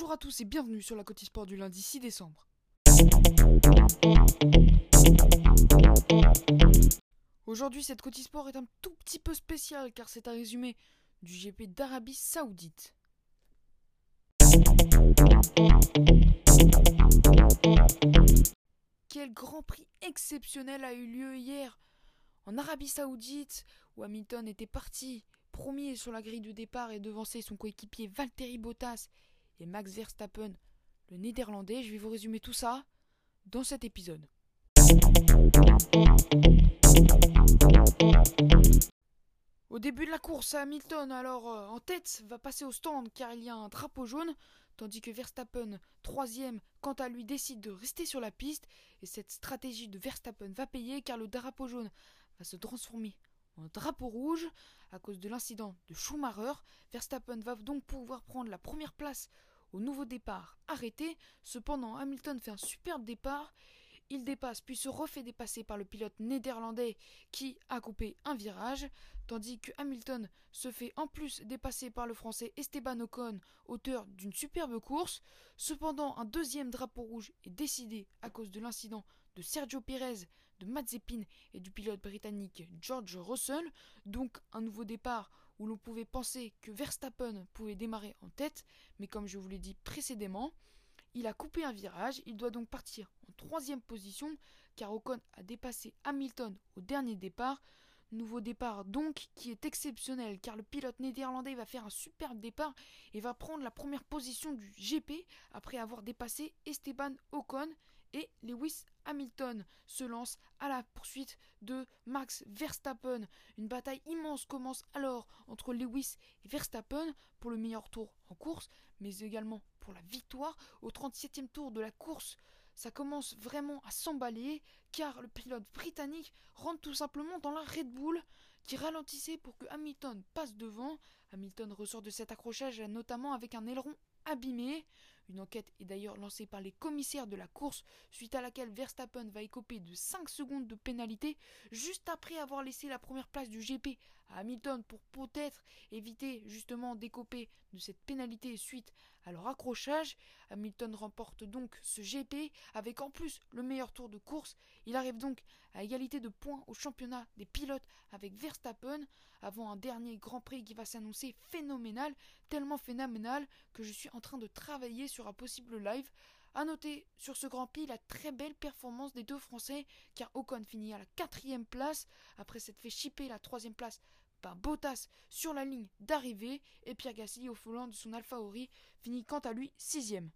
Bonjour à tous et bienvenue sur la Côte Sport du lundi 6 décembre. Aujourd'hui, cette Côte Sport est un tout petit peu spéciale car c'est un résumé du GP d'Arabie Saoudite. Quel grand prix exceptionnel a eu lieu hier en Arabie Saoudite où Hamilton était parti premier sur la grille de départ et devançait son coéquipier Valtteri Bottas et Max Verstappen, le néerlandais. Je vais vous résumer tout ça dans cet épisode. Au début de la course, Hamilton, alors euh, en tête, va passer au stand car il y a un drapeau jaune, tandis que Verstappen, troisième, quant à lui, décide de rester sur la piste. Et cette stratégie de Verstappen va payer car le drapeau jaune va se transformer en drapeau rouge à cause de l'incident de Schumacher. Verstappen va donc pouvoir prendre la première place au nouveau départ arrêté. Cependant, Hamilton fait un superbe départ il dépasse puis se refait dépasser par le pilote néerlandais qui a coupé un virage, tandis que Hamilton se fait en plus dépasser par le français Esteban Ocon, auteur d'une superbe course. Cependant, un deuxième drapeau rouge est décidé à cause de l'incident de Sergio Pérez, de Mazepin et du pilote britannique George Russell, donc un nouveau départ où l'on pouvait penser que Verstappen pouvait démarrer en tête, mais comme je vous l'ai dit précédemment, il a coupé un virage, il doit donc partir en troisième position car Ocon a dépassé Hamilton au dernier départ. Nouveau départ donc qui est exceptionnel car le pilote néerlandais va faire un superbe départ et va prendre la première position du GP après avoir dépassé Esteban Ocon et Lewis Hamilton se lance à la poursuite de Max Verstappen. Une bataille immense commence alors entre Lewis et Verstappen pour le meilleur tour en course, mais également pour la victoire. Au 37e tour de la course, ça commence vraiment à s'emballer car le pilote britannique rentre tout simplement dans la Red Bull qui ralentissait pour que Hamilton passe devant. Hamilton ressort de cet accrochage notamment avec un aileron abîmé. Une enquête est d'ailleurs lancée par les commissaires de la course, suite à laquelle Verstappen va écoper de 5 secondes de pénalité, juste après avoir laissé la première place du GP Hamilton pour peut-être éviter justement d'écoper de cette pénalité suite à leur accrochage. Hamilton remporte donc ce GP avec en plus le meilleur tour de course. Il arrive donc à égalité de points au championnat des pilotes avec Verstappen avant un dernier Grand Prix qui va s'annoncer phénoménal, tellement phénoménal que je suis en train de travailler sur un possible live. A noter sur ce Grand Prix la très belle performance des deux Français, car Ocon finit à la quatrième place après s'être fait chipper la troisième place par Bottas sur la ligne d'arrivée et Pierre Gasly au volant de son Alfa finit quant à lui sixième.